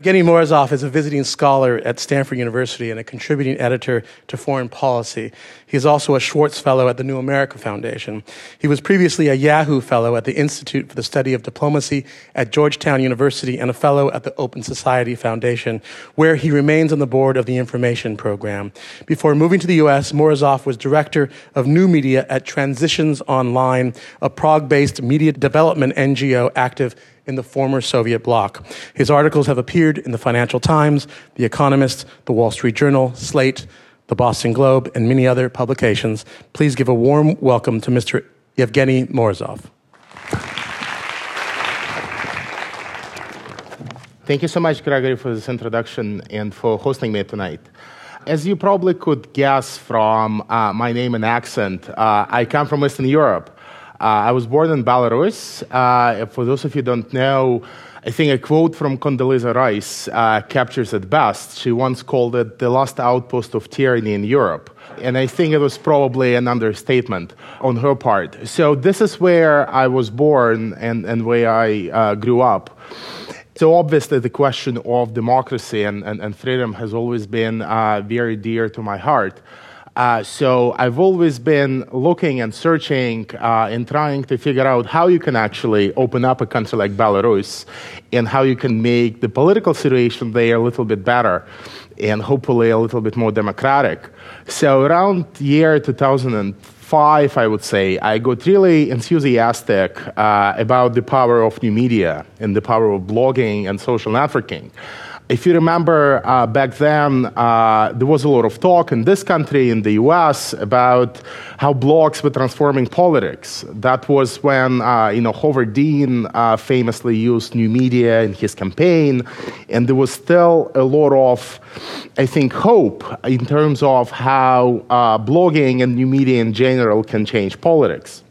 Evgeny Morozov is a visiting scholar at Stanford University and a contributing editor to Foreign Policy. He is also a Schwartz Fellow at the New America Foundation. He was previously a Yahoo Fellow at the Institute for the Study of Diplomacy at Georgetown University and a Fellow at the Open Society Foundation, where he remains on the board of the Information Program. Before moving to the U.S., Morozov was director of new media at Transitions Online, a Prague based media development NGO active in the former Soviet bloc. His articles have appeared in the Financial Times, The Economist, The Wall Street Journal, Slate, The Boston Globe, and many other publications. Please give a warm welcome to Mr. Evgeny Morozov. Thank you so much, Gregory, for this introduction and for hosting me tonight. As you probably could guess from uh, my name and accent, uh, I come from Eastern Europe. Uh, I was born in Belarus. Uh, for those of you who don't know, I think a quote from Condoleezza Rice uh, captures it best. She once called it the last outpost of tyranny in Europe. And I think it was probably an understatement on her part. So, this is where I was born and, and where I uh, grew up. So, obviously, the question of democracy and, and, and freedom has always been uh, very dear to my heart. Uh, so I've always been looking and searching uh, and trying to figure out how you can actually open up a country like Belarus and how you can make the political situation there a little bit better and hopefully a little bit more democratic. So around year 2005, I would say, I got really enthusiastic uh, about the power of new media and the power of blogging and social networking if you remember uh, back then, uh, there was a lot of talk in this country, in the US, about how blogs were transforming politics. That was when, uh, you know, Howard Dean uh, famously used new media in his campaign, and there was still a lot of, I think, hope in terms of how uh, blogging and new media in general can change politics.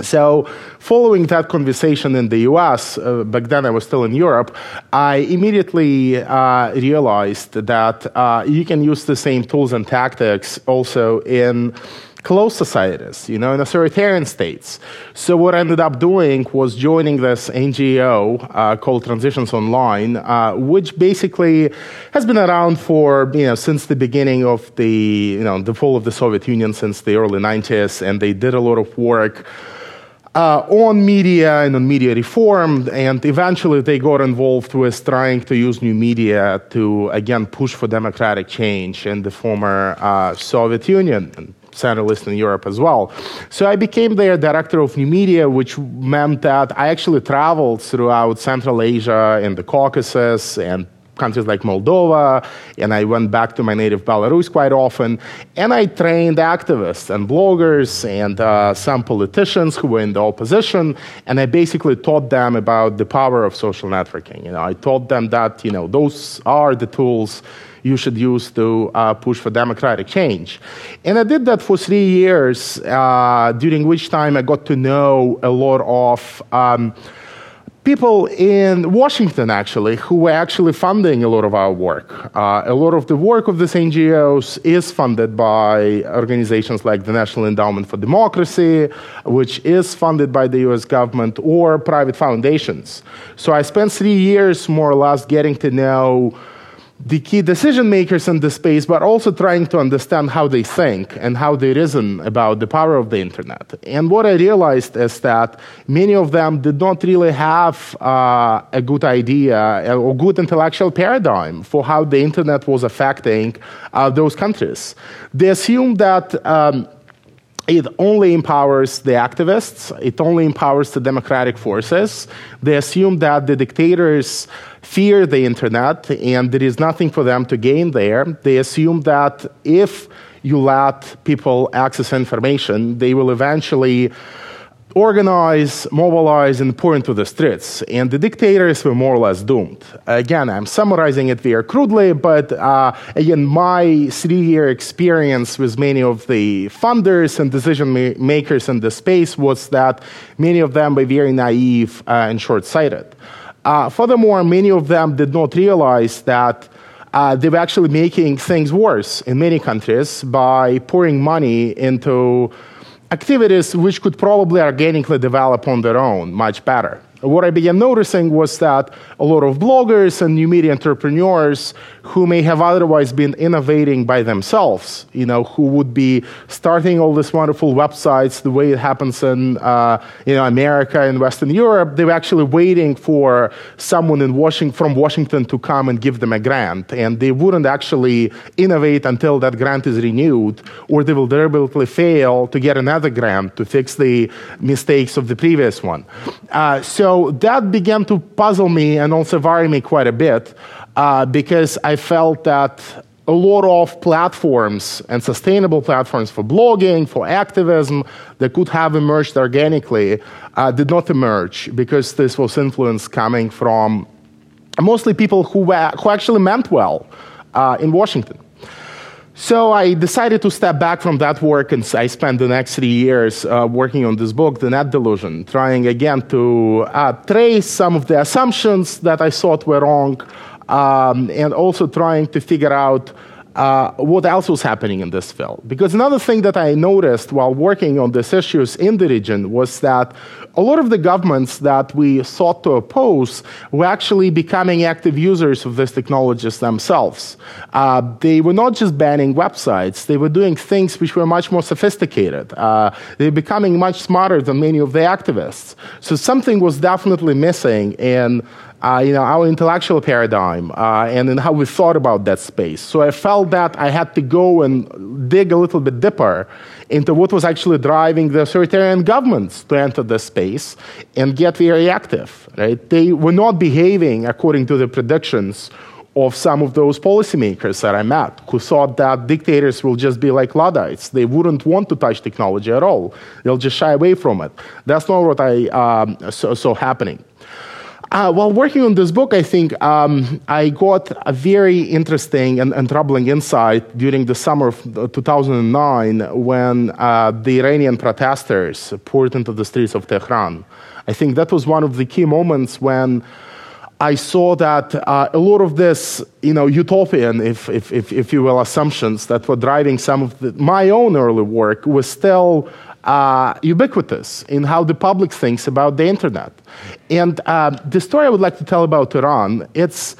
So, following that conversation in the US, uh, back then I was still in Europe, I immediately uh, realized that uh, you can use the same tools and tactics also in closed societies, you know, in authoritarian states. So what I ended up doing was joining this NGO uh, called Transitions Online, uh, which basically has been around for, you know, since the beginning of the, you know, the fall of the Soviet Union, since the early 90s, and they did a lot of work uh, on media and on media reform, and eventually they got involved with trying to use new media to again push for democratic change in the former uh, Soviet Union and Central Eastern Europe as well. So I became their director of new media, which meant that I actually traveled throughout Central Asia and the Caucasus and countries like Moldova, and I went back to my native Belarus quite often, and I trained activists and bloggers and uh, some politicians who were in the opposition, and I basically taught them about the power of social networking. You know, I taught them that you know those are the tools you should use to uh, push for democratic change. And I did that for three years, uh, during which time I got to know a lot of. Um, people in Washington, actually, who were actually funding a lot of our work. Uh, a lot of the work of these NGOs is funded by organizations like the National Endowment for Democracy, which is funded by the US government, or private foundations. So I spent three years, more or less, getting to know the key decision makers in the space, but also trying to understand how they think and how they reason about the power of the internet. And what I realized is that many of them did not really have uh, a good idea or good intellectual paradigm for how the internet was affecting uh, those countries. They assumed that. Um, it only empowers the activists, it only empowers the democratic forces. They assume that the dictators fear the internet and there is nothing for them to gain there. They assume that if you let people access information, they will eventually organize, mobilize, and pour into the streets. And the dictators were more or less doomed. Again, I'm summarizing it very crudely, but uh, again, my three year experience with many of the funders and decision ma- makers in the space was that many of them were very naive uh, and short sighted. Uh, furthermore, many of them did not realize that uh, they were actually making things worse in many countries by pouring money into activities which could probably organically develop on their own much better. What I began noticing was that a lot of bloggers and new media entrepreneurs who may have otherwise been innovating by themselves, you know, who would be starting all these wonderful websites the way it happens in uh, you know, America and Western Europe, they were actually waiting for someone in Washington, from Washington to come and give them a grant. And they wouldn't actually innovate until that grant is renewed, or they will deliberately fail to get another grant to fix the mistakes of the previous one. Uh, so that began to puzzle me and also worry me quite a bit uh, because I felt that a lot of platforms and sustainable platforms for blogging, for activism that could have emerged organically uh, did not emerge because this was influence coming from mostly people who, were, who actually meant well uh, in Washington. So I decided to step back from that work, and I spent the next three years uh, working on this book, The Net Delusion, trying again to uh, trace some of the assumptions that I thought were wrong, um, and also trying to figure out uh, what else was happening in this field. Because another thing that I noticed while working on these issues in the region was that a lot of the governments that we sought to oppose were actually becoming active users of these technologies themselves. Uh, they were not just banning websites, they were doing things which were much more sophisticated. Uh, they were becoming much smarter than many of the activists. So something was definitely missing in uh, you know, our intellectual paradigm uh, and in how we thought about that space. So I felt that I had to go and dig a little bit deeper into what was actually driving the authoritarian governments to enter the space and get very active. Right? They were not behaving according to the predictions of some of those policymakers that I met who thought that dictators will just be like Luddites. They wouldn't want to touch technology at all. They'll just shy away from it. That's not what I um, saw, saw happening. Uh, while working on this book, I think um, I got a very interesting and, and, troubling insight during the summer of 2009 when uh, the Iranian protesters poured into the streets of Tehran. I think that was one of the key moments when I saw that uh, a lot of this, you know, utopian, if, if, if, if you will, assumptions that were driving some of the, my own early work was still uh, ubiquitous in how the public thinks about the internet. And uh, the story I would like to tell about Iran, it's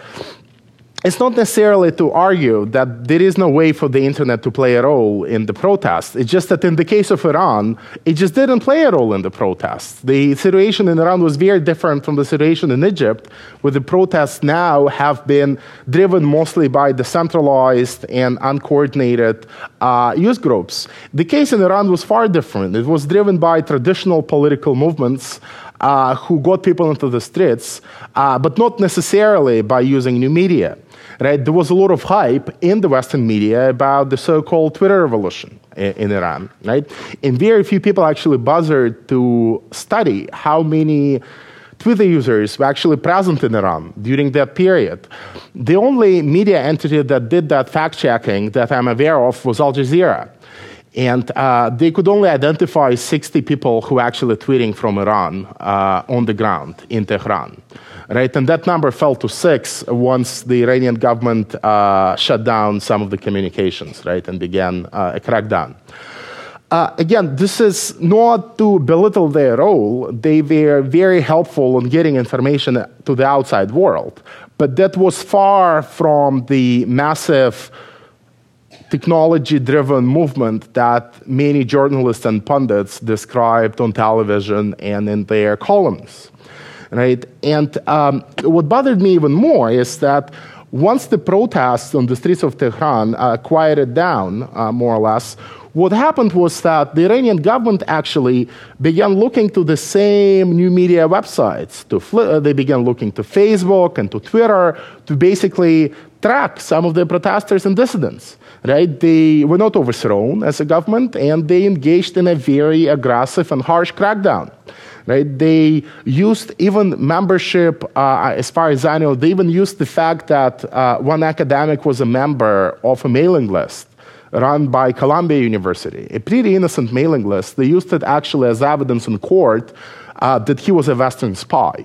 it's not necessarily to argue that there is no way for the internet to play a role in the protests. It's just that in the case of Iran, it just didn't play a role in the protests. The situation in Iran was very different from the situation in Egypt, where the protests now have been driven mostly by decentralized and uncoordinated uh, youth groups. The case in Iran was far different. It was driven by traditional political movements uh, who got people into the streets, uh, but not necessarily by using new media right? There was a lot of hype in the Western media about the so-called Twitter revolution in, in Iran, right? And very few people actually bothered to study how many Twitter users were actually present in Iran during that period. The only media entity that did that fact checking that I'm aware of was Al Jazeera. And uh, they could only identify 60 people who were actually tweeting from Iran uh, on the ground in Tehran right? And that number fell to six once the Iranian government uh, shut down some of the communications, right, and began uh, a crackdown. Uh, again, this is not to belittle their role. They were very helpful in getting information to the outside world. But that was far from the massive technology driven movement that many journalists and pundits described on television and in their columns right? And um, what bothered me even more is that once the protests on the streets of Tehran uh, quieted down, uh, more or less, what happened was that the Iranian government actually began looking to the same new media websites. Fl- uh, they began looking to Facebook and to Twitter to basically track some of the protesters and dissidents. Right? They were not overthrown as a government, and they engaged in a very aggressive and harsh crackdown right? They used even membership, uh, as far as I know, they even used the fact that uh, one academic was a member of a mailing list run by Columbia University, a pretty innocent mailing list. They used it actually as evidence in court uh, that he was a Western spy.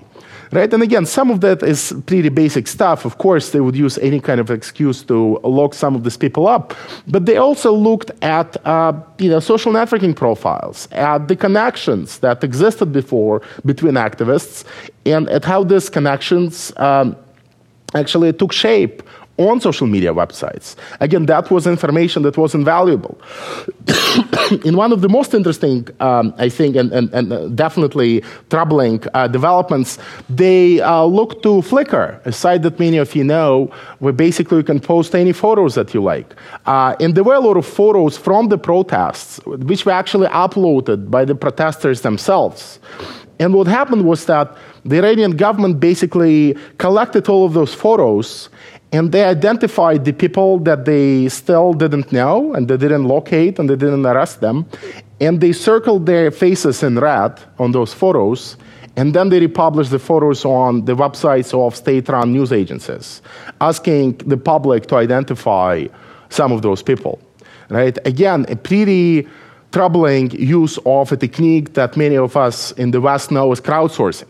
Right? And again, some of that is pretty basic stuff. Of course, they would use any kind of excuse to lock some of these people up, but they also looked at uh, you know social networking profiles, at the connections that existed before between activists, and at how these connections. Um, actually took shape on social media websites. Again, that was information that was invaluable. in one of the most interesting, um, I think, and, and, and, uh, definitely troubling uh, developments, they uh, looked to Flickr, a site that many of you know, where basically you can post any photos that you like. Uh, and there were a lot of photos from the protests, which were actually uploaded by the protesters themselves. And what happened was that the Iranian government basically collected all of those photos and they identified the people that they still didn't know and they didn't locate and they didn't arrest them. And they circled their faces in red on those photos. And then they republished the photos on the websites of state run news agencies, asking the public to identify some of those people. Right? Again, a pretty troubling use of a technique that many of us in the West know as crowdsourcing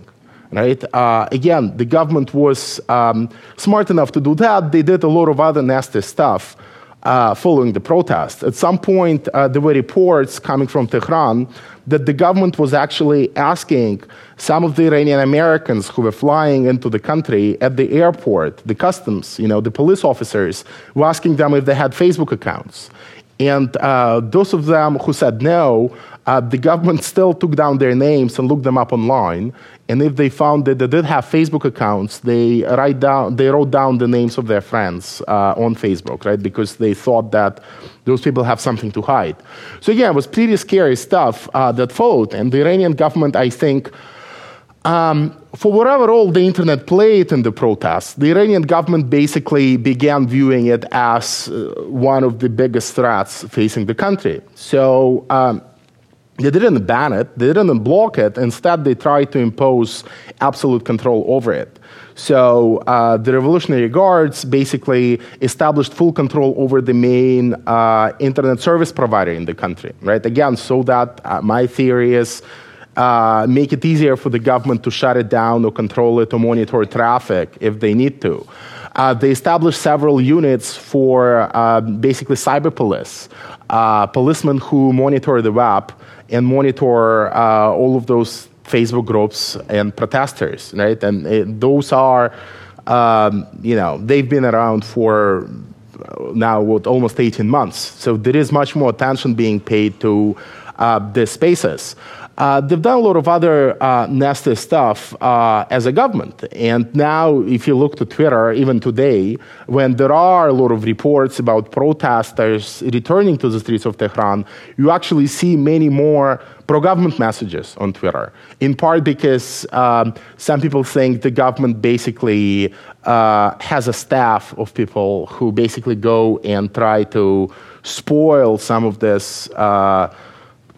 right? Uh, again, the government was um, smart enough to do that. They did a lot of other nasty stuff uh, following the protest. At some point, uh, there were reports coming from Tehran that the government was actually asking some of the Iranian Americans who were flying into the country at the airport, the customs, you know, the police officers, were asking them if they had Facebook accounts. And uh, those of them who said no, uh, the government still took down their names and looked them up online. And if they found that they did have Facebook accounts, they write down they wrote down the names of their friends uh, on Facebook, right? Because they thought that those people have something to hide. So yeah, it was pretty scary stuff uh, that followed. And the Iranian government, I think. Um, for whatever role the internet played in the protests, the Iranian government basically began viewing it as uh, one of the biggest threats facing the country. So um, they didn't ban it, they didn't block it. Instead, they tried to impose absolute control over it. So uh, the Revolutionary Guards basically established full control over the main uh, internet service provider in the country, right? Again, so that uh, my theory is uh, make it easier for the government to shut it down or control it or monitor traffic if they need to. Uh, they established several units for uh, basically cyber police, policemen who monitor the web and monitor uh, all of those Facebook groups and protesters, right? And it, those are, um, you know, they've been around for now what almost 18 months. So there is much more attention being paid to uh, the spaces. Uh, they've done a lot of other uh, nasty stuff uh, as a government. And now, if you look to Twitter, even today, when there are a lot of reports about protesters returning to the streets of Tehran, you actually see many more pro government messages on Twitter. In part because um, some people think the government basically uh, has a staff of people who basically go and try to spoil some of this uh,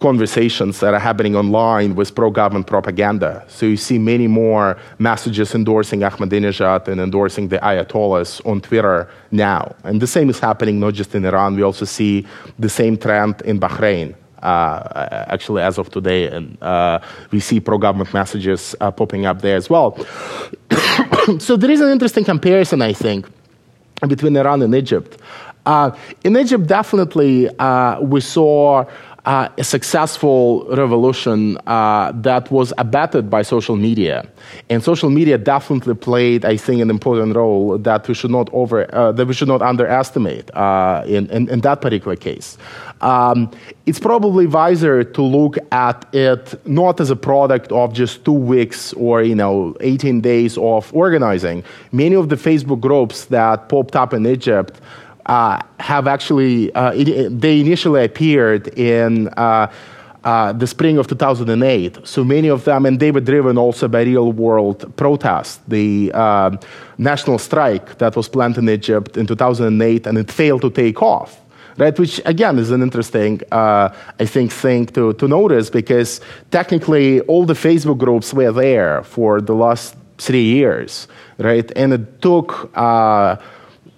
conversations that are happening online with pro government propaganda. So you see many more messages endorsing Ahmadinejad and endorsing the Ayatollahs on Twitter now. And the same is happening not just in Iran, we also see the same trend in Bahrain. Uh, actually, as of today, and uh, we see pro-government messages uh, popping up there as well. so there is an interesting comparison, I think, between Iran and Egypt. Uh, in Egypt, definitely, uh, we saw uh, a successful revolution uh, that was abetted by social media. And social media definitely played, I think, an important role that we should not over uh, that we should not underestimate uh, in, in, in, that particular case. Um, it's probably wiser to look at it not as a product of just two weeks or you know 18 days of organizing. Many of the Facebook groups that popped up in Egypt have actually, uh, it, they initially appeared in uh, uh, the spring of 2008. So many of them, and they were driven also by real world protests. The uh, national strike that was planned in Egypt in 2008 and it failed to take off. Right, which again is an interesting, uh, I think, thing to, to notice because technically all the Facebook groups were there for the last three years, right? And it took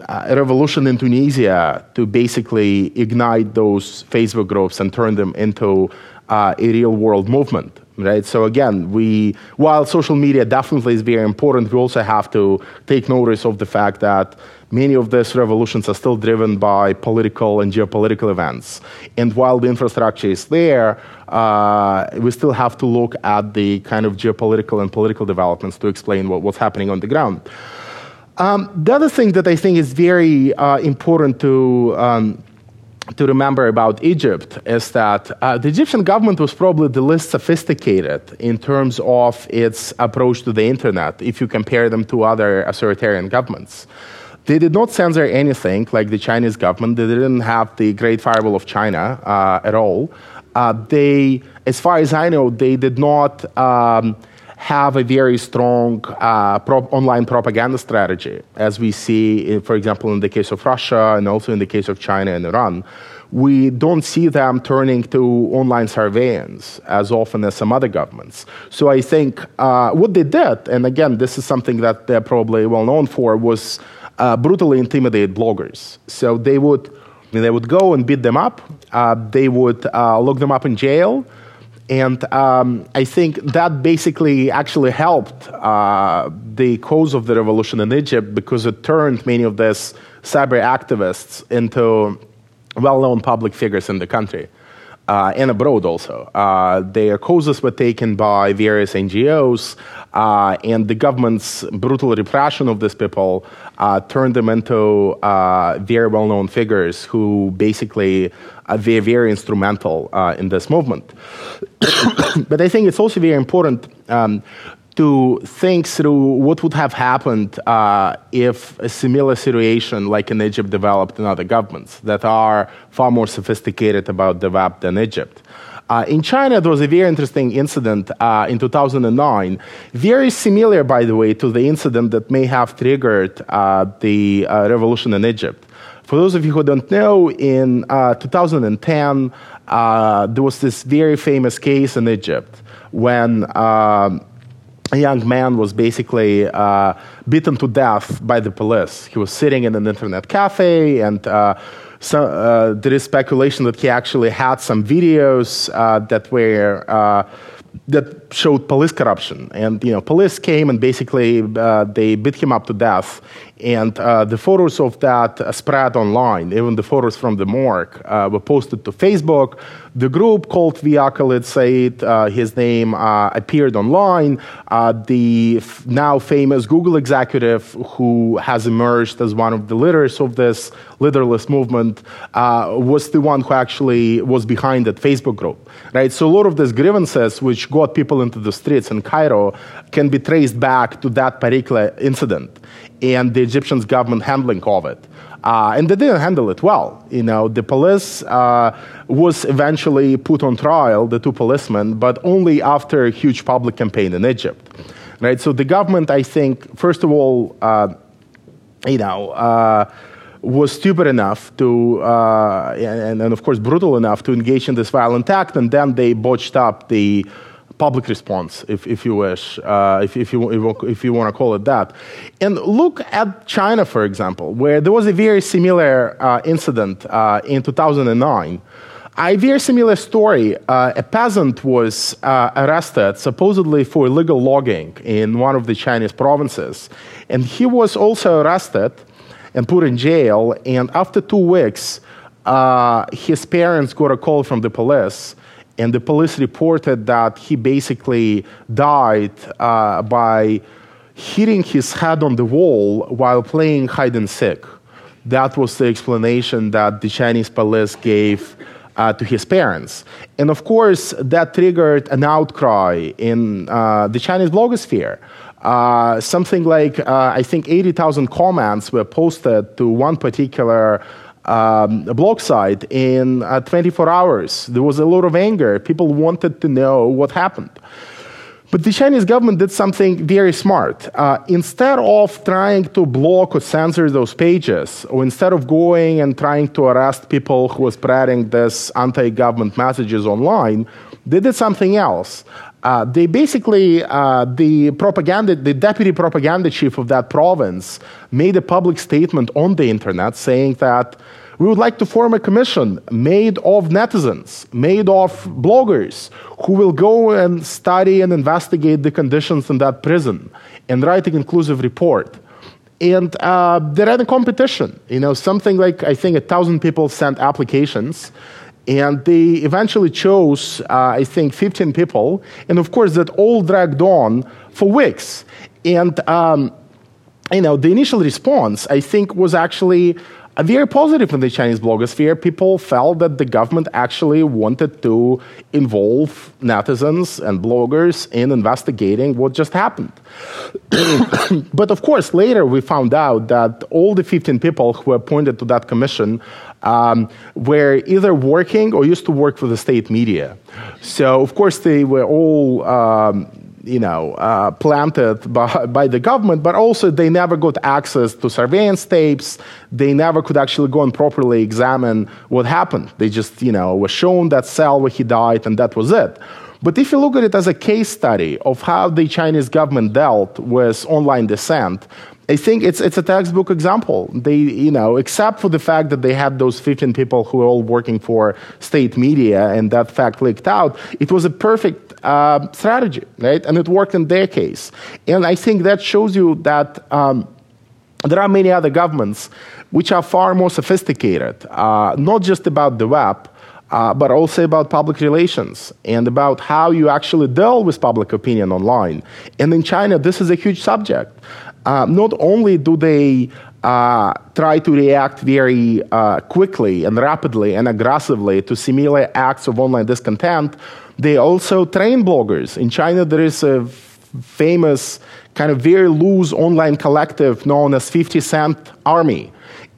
a revolution in Tunisia to basically ignite those Facebook groups and turn them into uh, a real world movement. right? So again, we while social media definitely is very important, we also have to take notice of the fact that many of these revolutions are still driven by political and geopolitical events. And while the infrastructure is there, uh, we still have to look at the kind of geopolitical and political developments to explain what, what's happening on the ground. Um, the other thing that I think is very uh, important to um, to remember about Egypt is that uh, the Egyptian government was probably the least sophisticated in terms of its approach to the internet if you compare them to other authoritarian governments. They did not censor anything like the Chinese government. They didn't have the Great Firewall of China uh, at all. Uh, they, as far as I know, they did not. Um, have a very strong uh, pro- online propaganda strategy, as we see, in, for example, in the case of Russia and also in the case of China and Iran. We don't see them turning to online surveillance as often as some other governments. So I think uh, what they did, and again, this is something that they're probably well known for, was uh, brutally intimidate bloggers. So they would they would go and beat them up. Uh, they would uh, lock them up in jail and um, I think that basically actually helped uh, the cause of the revolution in Egypt because it turned many of these cyber activists into well known public figures in the country. Uh, and abroad also. Uh, their causes were taken by various NGOs, uh, and the government's brutal repression of these people uh, turned them into uh, very well known figures who basically are very, instrumental uh, in this movement. but I think it's also very important um, to think through what would have happened uh, if a similar situation like in Egypt developed in other governments that are far more sophisticated about the web than Egypt. Uh, in China, there was a very interesting incident uh, in 2009, very similar, by the way, to the incident that may have triggered uh, the uh, revolution in Egypt. For those of you who don't know, in uh, 2010, uh, there was this very famous case in Egypt when um, a young man was basically uh, beaten to death by the police. He was sitting in an internet cafe, and uh, so, uh, there is speculation that he actually had some videos uh, that were uh, that showed police corruption. And you know, police came and basically uh, they beat him up to death. And uh, the photos of that uh, spread online. Even the photos from the morgue uh, were posted to Facebook. The group called the Khalid Said, uh, his name uh, appeared online. the f- now famous Google executive who has emerged as one of the leaders of this leaderless movement was the one who actually was behind that Facebook group. Right. So a lot of these grievances, which got people into the streets in Cairo, can be traced back to that particular incident and the Egyptian government handling of it. Uh, and they didn't handle it well. You know, the police uh, was eventually put on trial, the two policemen, but only after a huge public campaign in Egypt. Right. So the government, I think, first of all, uh, you know, uh, was stupid enough to, uh, and, and, of course brutal enough to engage in this violent act, and then they botched up the public response, if, if you wish, uh, if, if, you, if you want to call it that. And look at China, for example, where there was a very similar uh, incident uh, in 2009. A very similar story. Uh, a peasant was uh, arrested supposedly for illegal logging in one of the Chinese provinces. And he was also arrested and put in jail. And after two weeks, uh, his parents got a call from the police and the police reported that he basically died uh, by hitting his head on the wall while playing hide and seek. That was the explanation that the Chinese police gave uh, to his parents. And of course, that triggered an outcry in uh, the Chinese blogosphere. Uh, something like, uh, I think, 80,000 comments were posted to one particular um, a blog site in uh, 24 hours. There was a lot of anger. People wanted to know what happened. But the Chinese government did something very smart. Uh, instead of trying to block or censor those pages, or instead of going and trying to arrest people who were spreading these anti government messages online, They did something else. Uh, they basically, uh, the propaganda, the deputy propaganda chief of that province made a public statement on the internet saying that we would like to form a commission made of netizens, made of bloggers who will go and study and investigate the conditions in that prison and write an inclusive report. And uh, they ran a competition, you know, something like I think a thousand people sent applications. And they eventually chose, uh, I think, 15 people. And of course, that all dragged on for weeks. And, um, you know, the initial response, I think, was actually very positive in the Chinese blogosphere. People felt that the government actually wanted to involve netizens and bloggers in investigating what just happened. but of course, later we found out that all the 15 people who were appointed to that commission um, were either working or used to work for the state media. So, of course, they were all. Um, you know, uh, planted by, by the government, but also they never got access to surveillance tapes. They never could actually go and properly examine what happened. They just, you know, were shown that cell where he died, and that was it. But if you look at it as a case study of how the Chinese government dealt with online dissent, I think it's it's a textbook example. They, you know, except for the fact that they had those 15 people who were all working for state media, and that fact leaked out. It was a perfect uh, strategy, right? And it worked in their case. And I think that shows you that. Um, there are many other governments which are far more sophisticated, uh, not just about the web, uh, but also about public relations and about how you actually deal with public opinion online. And in China, this is a huge subject uh, not only do they uh, try to react very uh, quickly and rapidly and aggressively to similar acts of online discontent, they also train bloggers. In China, there is a famous kind of very loose online collective known as 50 Cent Army.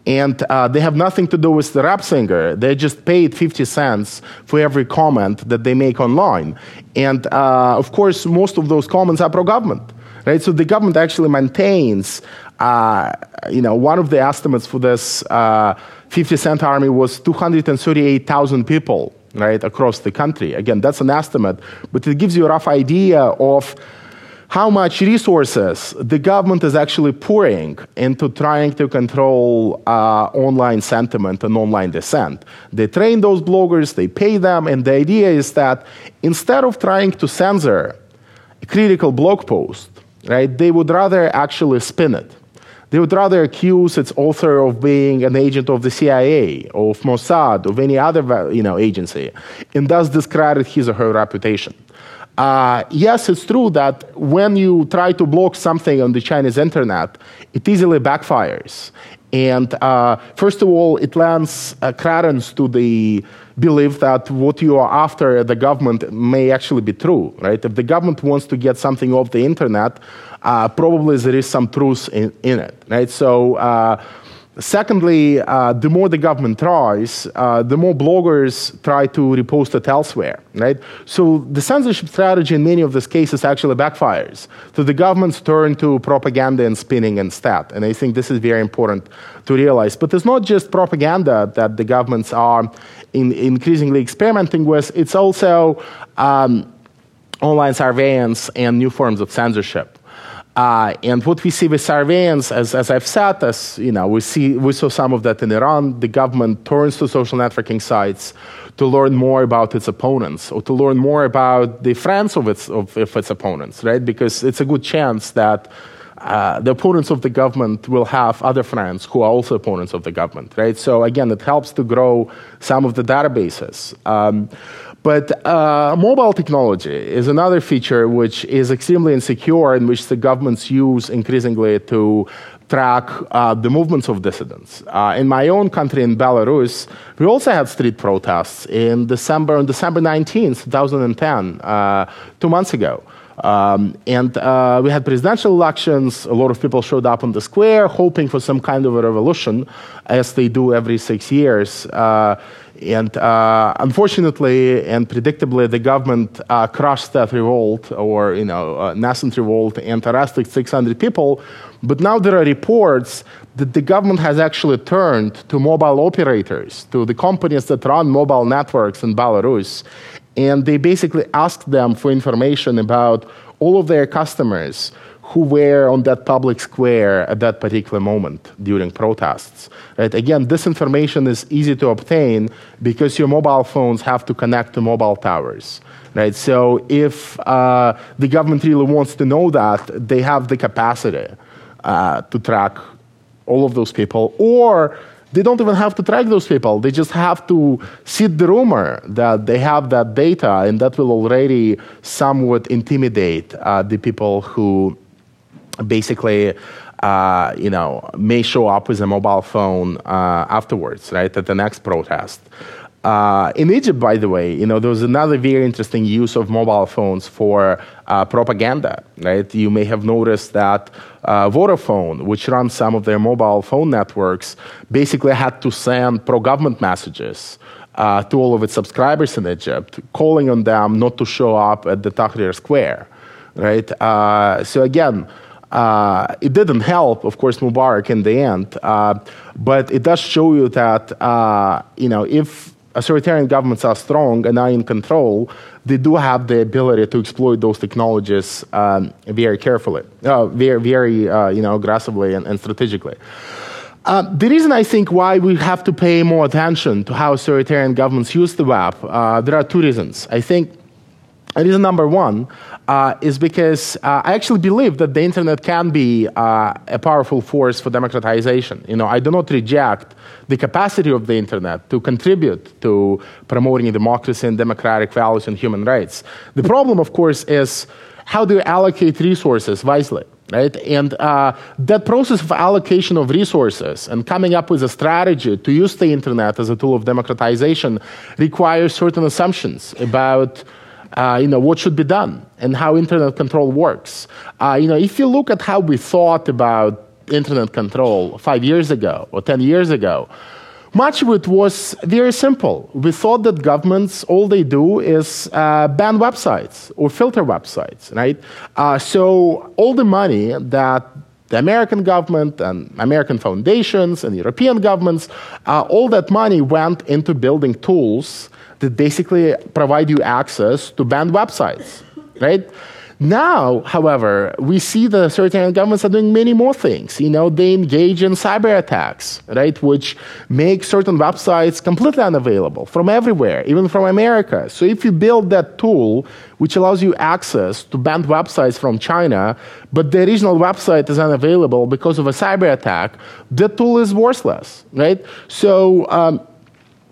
And uh, they have nothing to do with the rap singer. They just paid 50 cents for every comment that they make online. And uh, of course, most of those comments are pro government right? So the government actually maintains, uh, you know, one of the estimates for this uh, 50 Cent Army was 238,000 people, right, across the country. Again, that's an estimate, but it gives you a rough idea of how much resources the government is actually pouring into trying to control uh, online sentiment and online dissent. They train those bloggers, they pay them, and the idea is that instead of trying to censor a critical blog post, right? They would rather actually spin it. They would rather accuse its author of being an agent of the CIA, of Mossad, of any other you know, agency, and thus discredit his or her reputation. Uh, yes, it's true that when you try to block something on the Chinese internet, it easily backfires. And uh, first of all, it lends uh, credence to the belief that what you are after the government may actually be true, right? If the government wants to get something off the internet, uh, probably there is some truth in, in it, right? So uh, Secondly, uh, the more the government tries, uh, the more bloggers try to repost it elsewhere, right? So the censorship strategy in many of these cases actually backfires. So the governments turn to propaganda and spinning instead. And I think this is very important to realize. But it's not just propaganda that the governments are in, increasingly experimenting with, it's also um, online surveillance and new forms of censorship. Uh, and what we see with surveillance, as, as I've said, as you know, we see we saw some of that in Iran. The government turns to social networking sites to learn more about its opponents or to learn more about the friends of its of, of its opponents, right? Because it's a good chance that uh, the opponents of the government will have other friends who are also opponents of the government, right? So again, it helps to grow some of the databases. Um, but uh, mobile technology is another feature which is extremely insecure and which the governments use increasingly to track uh, the movements of dissidents. Uh, in my own country, in Belarus, we also had street protests in December, on December 19th, 2010, uh, two months ago. Um, and uh, we had presidential elections. A lot of people showed up on the square hoping for some kind of a revolution, as they do every six years. Uh, and uh, unfortunately and predictably, the government uh, crushed that revolt or, you know, uh, nascent revolt and arrested 600 people. But now there are reports that the government has actually turned to mobile operators, to the companies that run mobile networks in Belarus, and they basically asked them for information about all of their customers who were on that public square at that particular moment during protests. Right? Again, this information is easy to obtain because your mobile phones have to connect to mobile towers. Right? So if uh, the government really wants to know that, they have the capacity uh, to track all of those people, or they don't even have to track those people. They just have to seed the rumor that they have that data, and that will already somewhat intimidate uh, the people who basically uh, you know, may show up with a mobile phone uh, afterwards, right, at the next protest. Uh, in Egypt, by the way, you know, there was another very interesting use of mobile phones for uh, propaganda, right? You may have noticed that uh, Vodafone, which runs some of their mobile phone networks, basically had to send pro-government messages uh, to all of its subscribers in Egypt, calling on them not to show up at the Tahrir Square, right? Uh, so again, uh, it didn't help, of course, Mubarak in the end, uh, but it does show you that uh, you know if authoritarian governments are strong and are in control, they do have the ability to exploit those technologies um, very carefully, uh, very, very uh, you know, aggressively and, and strategically. Uh, the reason I think why we have to pay more attention to how authoritarian governments use the web, uh, there are two reasons. I think reason number one uh, is because uh, I actually believe that the internet can be uh, a powerful force for democratization. You know, I do not reject the capacity of the internet to contribute to promoting democracy and democratic values and human rights. The problem, of course, is how do you allocate resources wisely? Right? And uh, that process of allocation of resources and coming up with a strategy to use the internet as a tool of democratization requires certain assumptions about uh, you know, what should be done and how internet control works. Uh, you know, if you look at how we thought about internet control five years ago or 10 years ago, much of it was very simple. We thought that governments, all they do is uh, ban websites or filter websites, right? Uh, so all the money that the American government and American foundations and European governments, uh, all that money went into building tools that basically provide you access to banned websites, right? Now, however, we see the certain governments are doing many more things. You know, they engage in cyber attacks, right, which make certain websites completely unavailable from everywhere, even from America. So if you build that tool, which allows you access to banned websites from China, but the original website is unavailable because of a cyber attack, the tool is worthless, right? So. Um,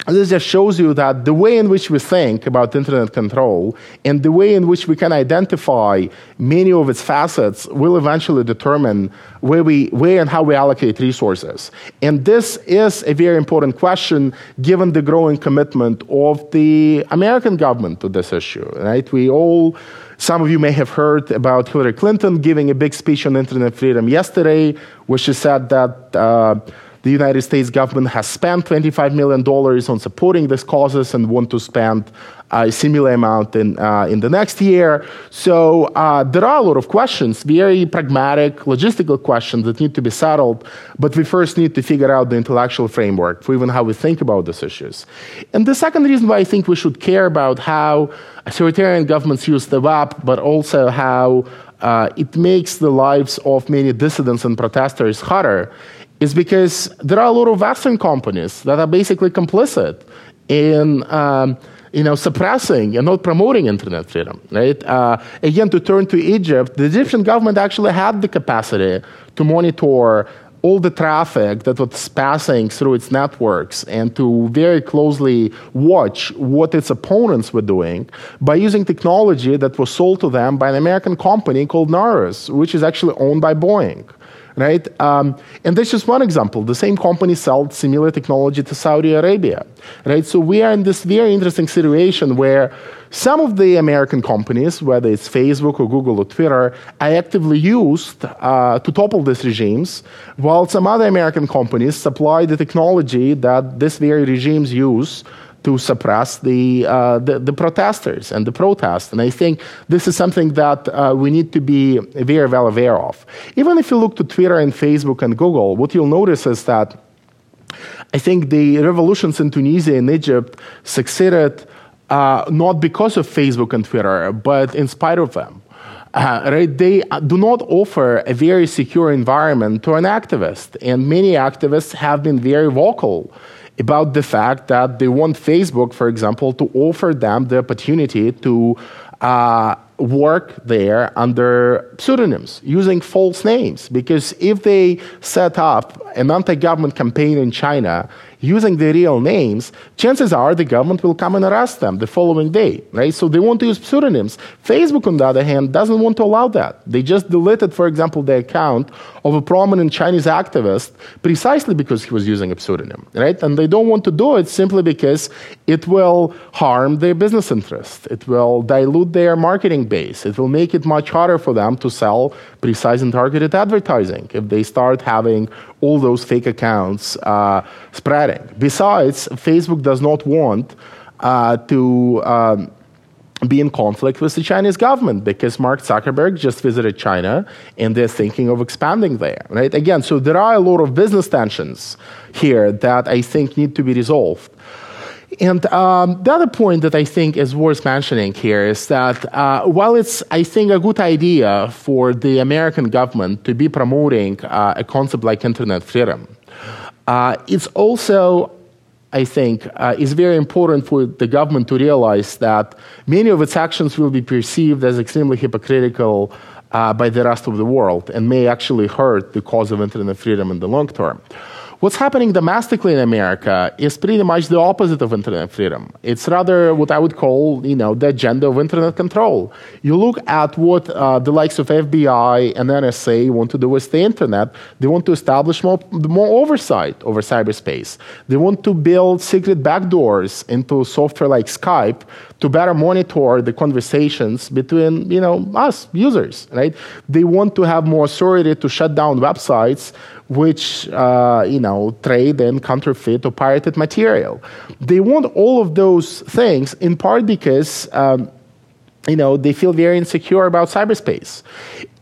this just shows you that the way in which we think about internet control and the way in which we can identify many of its facets will eventually determine where, we, where and how we allocate resources. And this is a very important question given the growing commitment of the American government to this issue. Right? We all, some of you may have heard about Hillary Clinton giving a big speech on internet freedom yesterday, where she said that. Uh, the United States government has spent $25 million on supporting these causes and want to spend a similar amount in, uh, in the next year. So uh, there are a lot of questions, very pragmatic, logistical questions that need to be settled, but we first need to figure out the intellectual framework for even how we think about these issues. And the second reason why I think we should care about how authoritarian governments use the web, but also how uh, it makes the lives of many dissidents and protesters harder is because there are a lot of Western companies that are basically complicit in um, you know, suppressing and not promoting internet freedom, right? Uh, again, to turn to Egypt, the Egyptian government actually had the capacity to monitor all the traffic that was passing through its networks and to very closely watch what its opponents were doing by using technology that was sold to them by an American company called Narus, which is actually owned by Boeing right? Um, and that's just one example. The same company sold similar technology to Saudi Arabia, right? So we are in this very interesting situation where some of the American companies, whether it's Facebook or Google or Twitter, are actively used uh, to topple these regimes, while some other American companies supply the technology that these very regimes use to suppress the, uh, the, the, protesters and the protests. And I think this is something that uh, we need to be very well aware of. Even if you look to Twitter and Facebook and Google, what you'll notice is that I think the revolutions in Tunisia and Egypt succeeded uh, not because of Facebook and Twitter, but in spite of them. Uh, right? They do not offer a very secure environment to an activist, and many activists have been very vocal about the fact that they want Facebook, for example, to offer them the opportunity to uh, work there under pseudonyms using false names. Because if they set up an anti-government campaign in china using their real names, chances are the government will come and arrest them the following day, right? So they want to use pseudonyms. Facebook, on the other hand, doesn't want to allow that. They just deleted, for example, the account of a prominent Chinese activist precisely because he was using a pseudonym, right? And they don't want to do it simply because it will harm their business interests. It will dilute their marketing base. It will make it much harder for them to sell precise and targeted advertising if they start having all those fake accounts uh, spreading. Besides, Facebook does not want uh, to um, be in conflict with the Chinese government because Mark Zuckerberg just visited China and they're thinking of expanding there, right? Again, so there are a lot of business tensions here that I think need to be resolved. And um, the other point that I think is worth mentioning here is that uh, while it's, I think, a good idea for the American government to be promoting uh, a concept like internet freedom, uh, it's also, I think, uh, is very important for the government to realize that many of its actions will be perceived as extremely hypocritical uh, by the rest of the world and may actually hurt the cause of internet freedom in the long term. What's happening domestically in America is pretty much the opposite of internet freedom. It's rather what I would call, you know, the agenda of internet control. You look at what uh, the likes of FBI and NSA want to do with the internet. They want to establish more, more oversight over cyberspace. They want to build secret backdoors into software like Skype to better monitor the conversations between you know us users right they want to have more authority to shut down websites which uh, you know trade in counterfeit or pirated material. They want all of those things in part because um, you know they feel very insecure about cyberspace.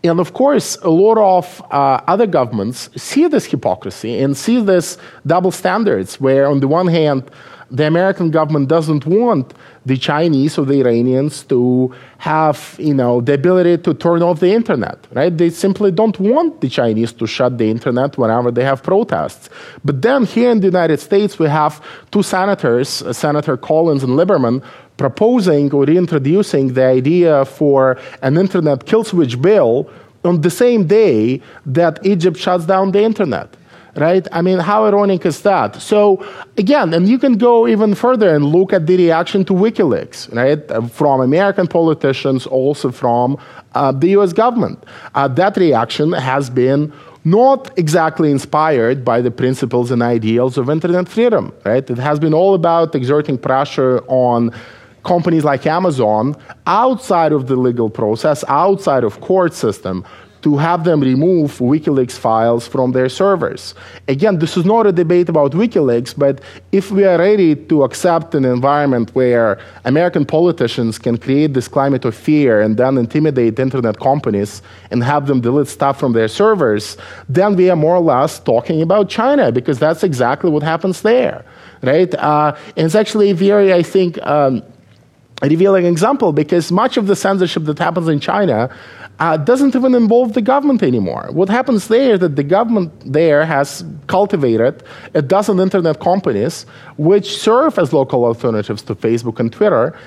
And of course, a lot of uh, other governments see this hypocrisy and see this double standards, where on the one hand, the American government doesn't want the Chinese or the Iranians to have, you know, the ability to turn off the internet, right? They simply don't want the Chinese to shut the internet whenever they have protests. But then here in the United States, we have two senators, uh, Senator Collins and Lieberman, proposing or reintroducing the idea for an internet kill switch bill on the same day that Egypt shuts down the internet right? I mean, how ironic is that? So, again, and you can go even further and look at the reaction to WikiLeaks, right? From American politicians, also from uh, the US government. Uh, that reaction has been not exactly inspired by the principles and ideals of internet freedom, right? It has been all about exerting pressure on companies like Amazon outside of the legal process, outside of court system, to have them remove WikiLeaks files from their servers. Again, this is not a debate about WikiLeaks, but if we are ready to accept an environment where American politicians can create this climate of fear and then intimidate internet companies and have them delete stuff from their servers, then we are more or less talking about China because that's exactly what happens there, right? Uh, and it's actually very, I think, um, a revealing example because much of the censorship that happens in China uh, doesn't even involve the government anymore. What happens there is that the government there has cultivated a dozen internet companies which serve as local alternatives to Facebook and Twitter,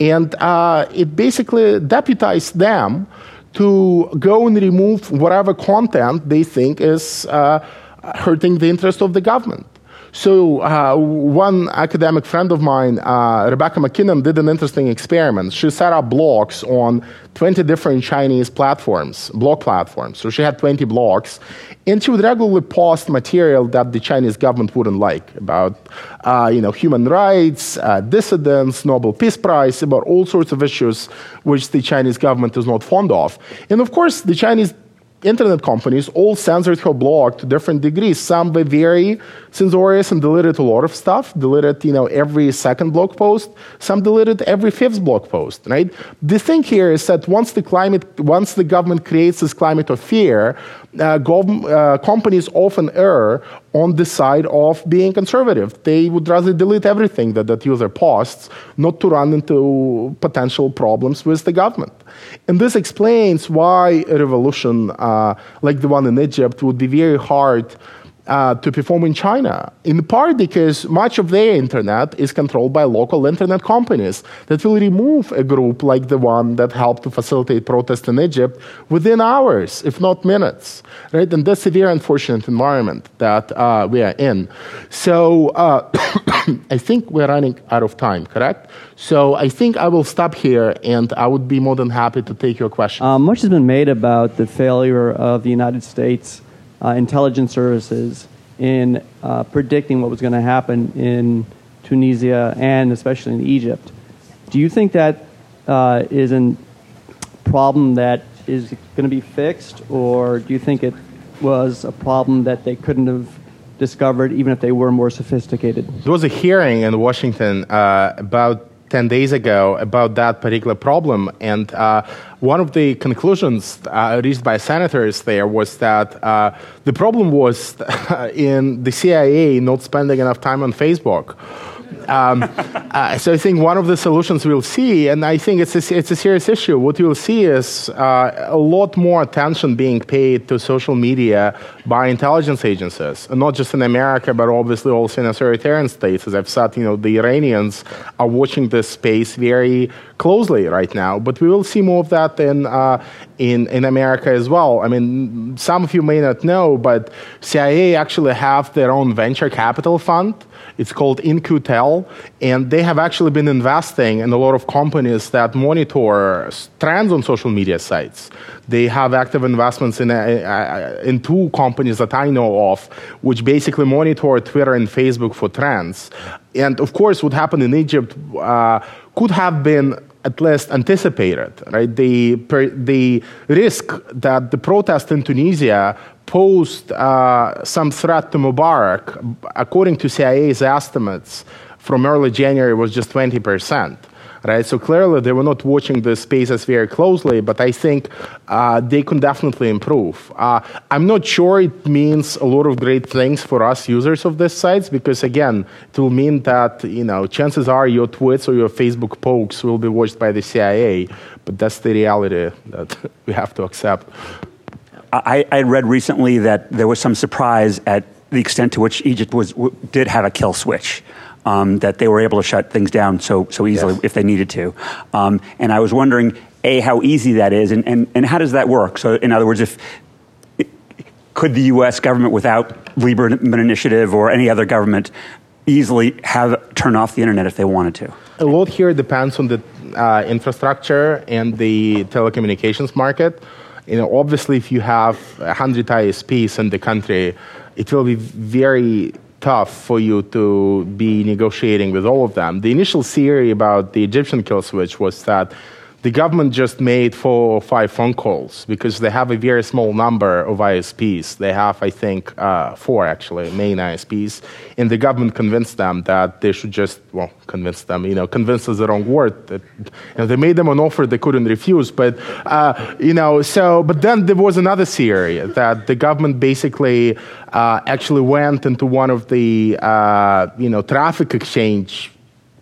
and uh, it basically deputized them to go and remove whatever content they think is uh, hurting the interest of the government. So uh, one academic friend of mine, uh, Rebecca MacKinnon, did an interesting experiment. She set up blogs on 20 different Chinese platforms, blog platforms. So she had 20 blogs, and she would regularly post material that the Chinese government wouldn't like about, uh, you know, human rights, uh, dissidents, Nobel Peace Prize, about all sorts of issues which the Chinese government is not fond of. And of course, the Chinese internet companies all censored her blog to different degrees. Some were very censorious and deleted a lot of stuff, deleted you know every second blog post. Some deleted every fifth blog post. Right. The thing here is that once the climate, once the government creates this climate of fear, uh, gov- uh, companies often err on the side of being conservative. They would rather delete everything that that user posts, not to run into potential problems with the government. And this explains why a revolution uh, like the one in Egypt would be very hard uh, to perform in China, in part because much of their internet is controlled by local internet companies that will remove a group like the one that helped to facilitate protests in Egypt within hours, if not minutes. Right? And that's a very unfortunate environment that uh, we are in. So uh, I think we're running out of time, correct? So I think I will stop here and I would be more than happy to take your questions. Um, much has been made about the failure of the United States uh, intelligence services in uh, predicting what was going to happen in Tunisia and especially in Egypt. Do you think that uh, is a problem that is going to be fixed, or do you think it was a problem that they couldn't have discovered even if they were more sophisticated? There was a hearing in Washington uh, about 10 days ago about that particular problem. And uh, one of the conclusions uh, reached by senators there was that uh, the problem was in the CIA not spending enough time on Facebook. Um, uh, so I think one of the solutions we'll see, and I think it's a, it's a serious issue, what you'll see is uh, a lot more attention being paid to social media by intelligence agencies, and not just in America, but obviously also in authoritarian states. As I've said, you know, the Iranians are watching this space very closely right now, but we will see more of that in, uh, in, in America as well. I mean, some of you may not know, but CIA actually have their own venture capital fund it's called In-Q-Tel, and they have actually been investing in a lot of companies that monitor trends on social media sites. They have active investments in, uh, uh, in two companies that I know of, which basically monitor Twitter and Facebook for trends. And of course, what happened in Egypt uh, could have been at least anticipated, right? The, per, the risk that the protest in Tunisia posed uh, some threat to Mubarak, according to CIA's estimates from early January, was just 20%. Right, so clearly they were not watching the spaces very closely, but I think uh, they can definitely improve. Uh, I'm not sure it means a lot of great things for us users of these sites because again, it will mean that you know chances are your tweets or your Facebook posts will be watched by the CIA, but that's the reality that we have to accept. I, I read recently that there was some surprise at the extent to which Egypt was did have a kill switch. Um, that they were able to shut things down so so easily yes. if they needed to. Um, and I was wondering, a how easy that is, and, and and how does that work? So in other words, if could the U.S. government, without Lieberman Initiative or any other government, easily have turn off the internet if they wanted to? A lot here depends on the uh, infrastructure and the telecommunications market you know, obviously, if you have 100 ISPs in the country, it will be very tough for you to be negotiating with all of them. The initial theory about the Egyptian kill switch was that the government just made four or five phone calls because they have a very small number of ISPs. They have, I think, uh, four actually, main ISPs. And the government convinced them that they should just, well, convince them, you know, convince is the wrong word. That, you know, they made them an offer they couldn't refuse. But, uh, you know, so, but then there was another theory that the government basically uh, actually went into one of the, uh, you know, traffic exchange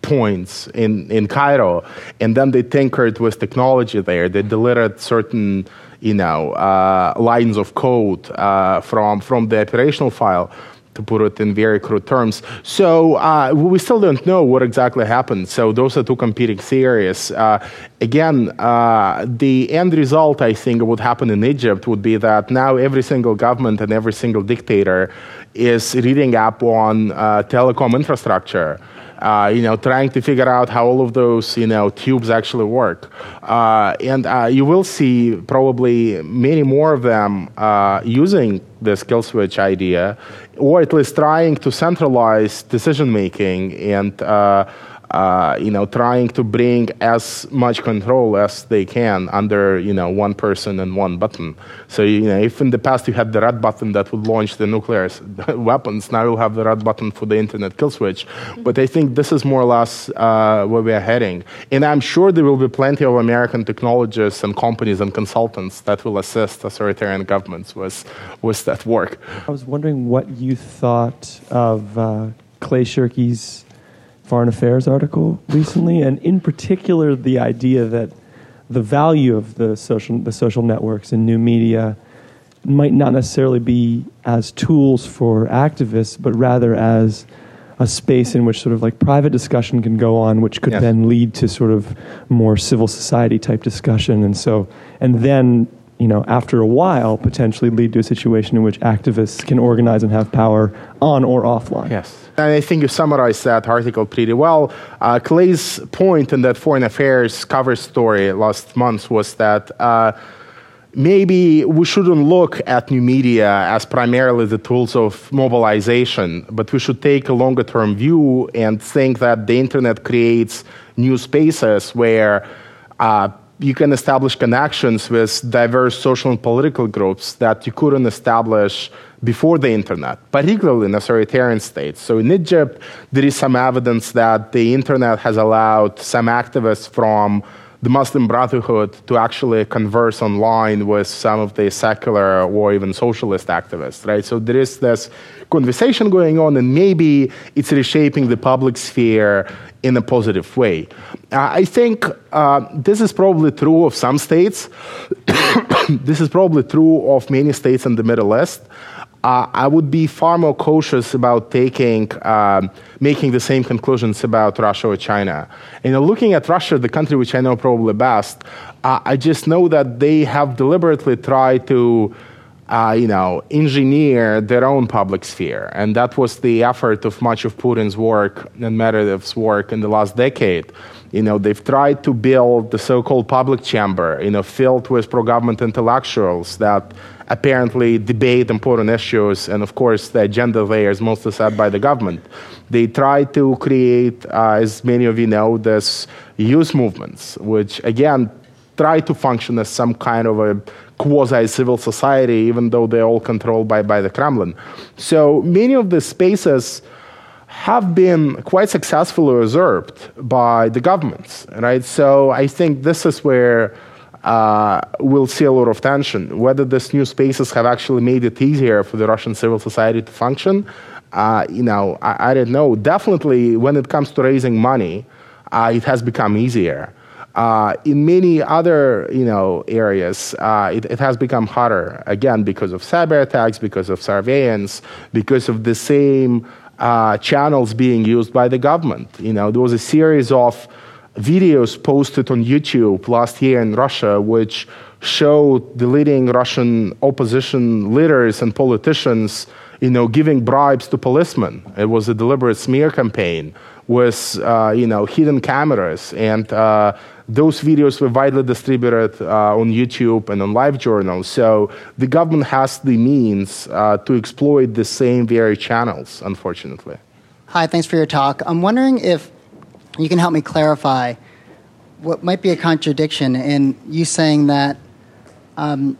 points in, in Cairo, and then they tinkered with technology there. They deleted certain, you know, uh, lines of code uh, from from the operational file. To put it in very crude terms, so uh, we still don't know what exactly happened. So those are two competing theories. Uh, again, uh, the end result, I think, would happen in Egypt would be that now every single government and every single dictator is reading up on uh, telecom infrastructure uh, you know, trying to figure out how all of those, you know, tubes actually work. Uh, and uh, you will see probably many more of them uh, using the skill switch idea, or at least trying to centralize decision making and uh, you know, trying to bring as much control as they can under, you know, one person and one button. So, you know, if in the past you had the red button that would launch the nuclear weapons, now you'll have the red button for the internet kill switch. But I think this is more or less uh, where we are heading. And I'm sure there will be plenty of American technologists and companies and consultants that will assist authoritarian governments with, with that work. I was wondering what you thought of uh, Clay Shirky's Foreign Affairs article recently, and in particular, the idea that the value of the social, the social networks and new media might not necessarily be as tools for activists, but rather as a space in which sort of like private discussion can go on, which could yes. then lead to sort of more civil society type discussion, and so and then you know after a while potentially lead to a situation in which activists can organize and have power on or offline. Yes. And I think you summarized that article pretty well. Uh, Clay's point in that Foreign Affairs cover story last month was that uh, maybe we shouldn't look at new media as primarily the tools of mobilization, but we should take a longer term view and think that the internet creates new spaces where uh, you can establish connections with diverse social and political groups that you couldn't establish before the internet, particularly in authoritarian states. So in Egypt, there is some evidence that the internet has allowed some activists from the Muslim Brotherhood to actually converse online with some of the secular or even socialist activists, right? So there is this conversation going on, and maybe it's reshaping the public sphere in a positive way. Uh, I think uh, this is probably true of some states. this is probably true of many states in the Middle East uh, I would be far more cautious about taking, um, making the same conclusions about Russia or China. Know, looking at Russia, the country which I know probably best, uh, I just know that they have deliberately tried to, uh, you know, engineer their own public sphere, and that was the effort of much of Putin's work and Medvedev's work in the last decade. You know, they've tried to build the so-called public chamber, you know, filled with pro-government intellectuals that apparently debate important issues, and of course, the agenda there is mostly set by the government. They try to create, uh, as many of you know, this youth movements, which again try to function as some kind of a quasi civil society, even though they're all controlled by, by the Kremlin. So many of the spaces have been quite successfully usurped by the governments, right? So I think this is where uh, we'll see a lot of tension. Whether these new spaces have actually made it easier for the Russian civil society to function, uh, you know, I, I, don't know. Definitely, when it comes to raising money, uh, it has become easier. Uh, in many other, you know, areas, uh, it, it, has become harder. Again, because of cyber attacks, because of surveillance, because of the same uh, channels being used by the government. You know, there was a series of videos posted on YouTube last year in Russia, which showed the leading Russian opposition leaders and politicians, you know, giving bribes to policemen. It was a deliberate smear campaign with, uh, you know, hidden cameras, and uh, those videos were widely distributed uh, on YouTube and on LiveJournal. So the government has the means uh, to exploit the same very channels, unfortunately. Hi, thanks for your talk. I'm wondering if you can help me clarify what might be a contradiction in you saying that um,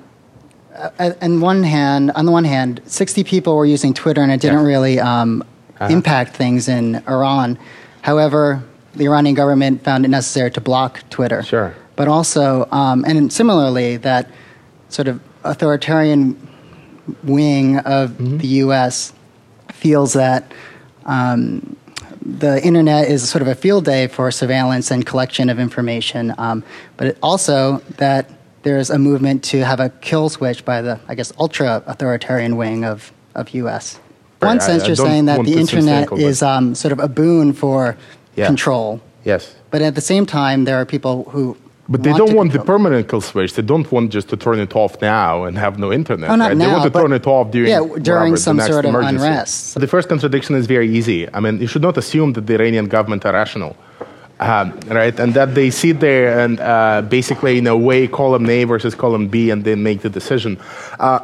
on one hand, on the one hand, 60 people were using Twitter and it didn't yeah. really um, uh-huh. impact things in Iran. However, the Iranian government found it necessary to block Twitter. Sure. But also, um, and similarly, that sort of authoritarian wing of mm-hmm. the U.S. feels that um, the internet is sort of a field day for surveillance and collection of information, um, but also that there's a movement to have a kill switch by the, I guess, ultra authoritarian wing of, of U.S. In one sense, I, I you're saying that the internet is um, sort of a boon for yeah. control. Yes. But at the same time, there are people who but they don't want the permanent kill switch. They don't want just to turn it off now and have no internet. Oh, not right? now, they want to turn it off during yeah, during whatever, some sort of emergency. unrest. The first contradiction is very easy. I mean, you should not assume that the Iranian government are rational. Um, right, and that they sit there and uh, basically in a way column A versus column B, and then make the decision. Uh,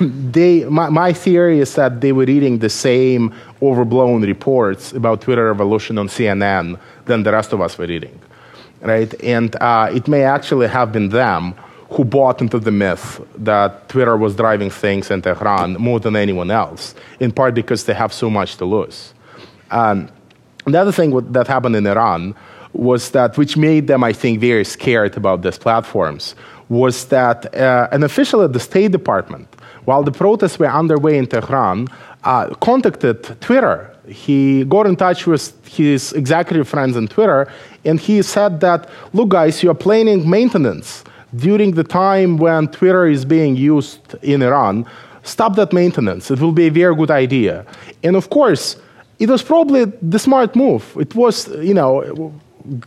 they, my, my, theory is that they were reading the same overblown reports about Twitter revolution on CNN than the rest of us were reading, right? And uh, it may actually have been them who bought into the myth that Twitter was driving things in Tehran more than anyone else, in part because they have so much to lose. Um, the other thing that happened in Iran was that, which made them, I think, very scared about these platforms, was that uh, an official at the State Department, while the protests were underway in Tehran, uh, contacted Twitter. He got in touch with his executive friends on Twitter, and he said that, look, guys, you are planning maintenance during the time when Twitter is being used in Iran. Stop that maintenance. It will be a very good idea. And of course, it was probably the smart move. It was, you know,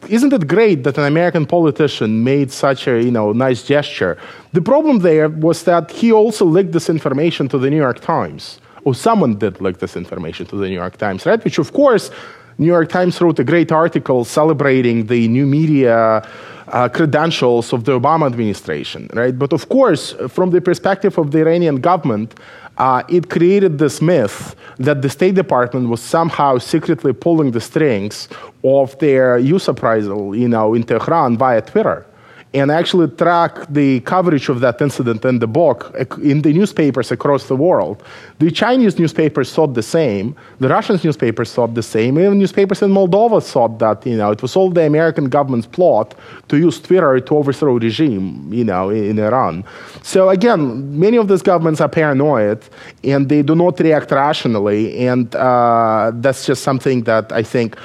isn't it great that an American politician made such a you know nice gesture? The problem there was that he also leaked this information to the New York Times, or someone did leak this information to the New York Times, right? Which of course, New York Times wrote a great article celebrating the new media. Uh, credentials of the Obama administration, right? But of course, from the perspective of the Iranian government, uh, it created this myth that the State Department was somehow secretly pulling the strings of their use appraisal, you know, in Tehran via Twitter and actually track the coverage of that incident in the book in the newspapers across the world. The Chinese newspapers thought the same. The Russian newspapers thought the same. Even newspapers in Moldova thought that you know it was all the American government's plot to use Twitter to overthrow regime, you know, in Iran. So again, many of these governments are paranoid and they do not react rationally, and uh, that's just something that I think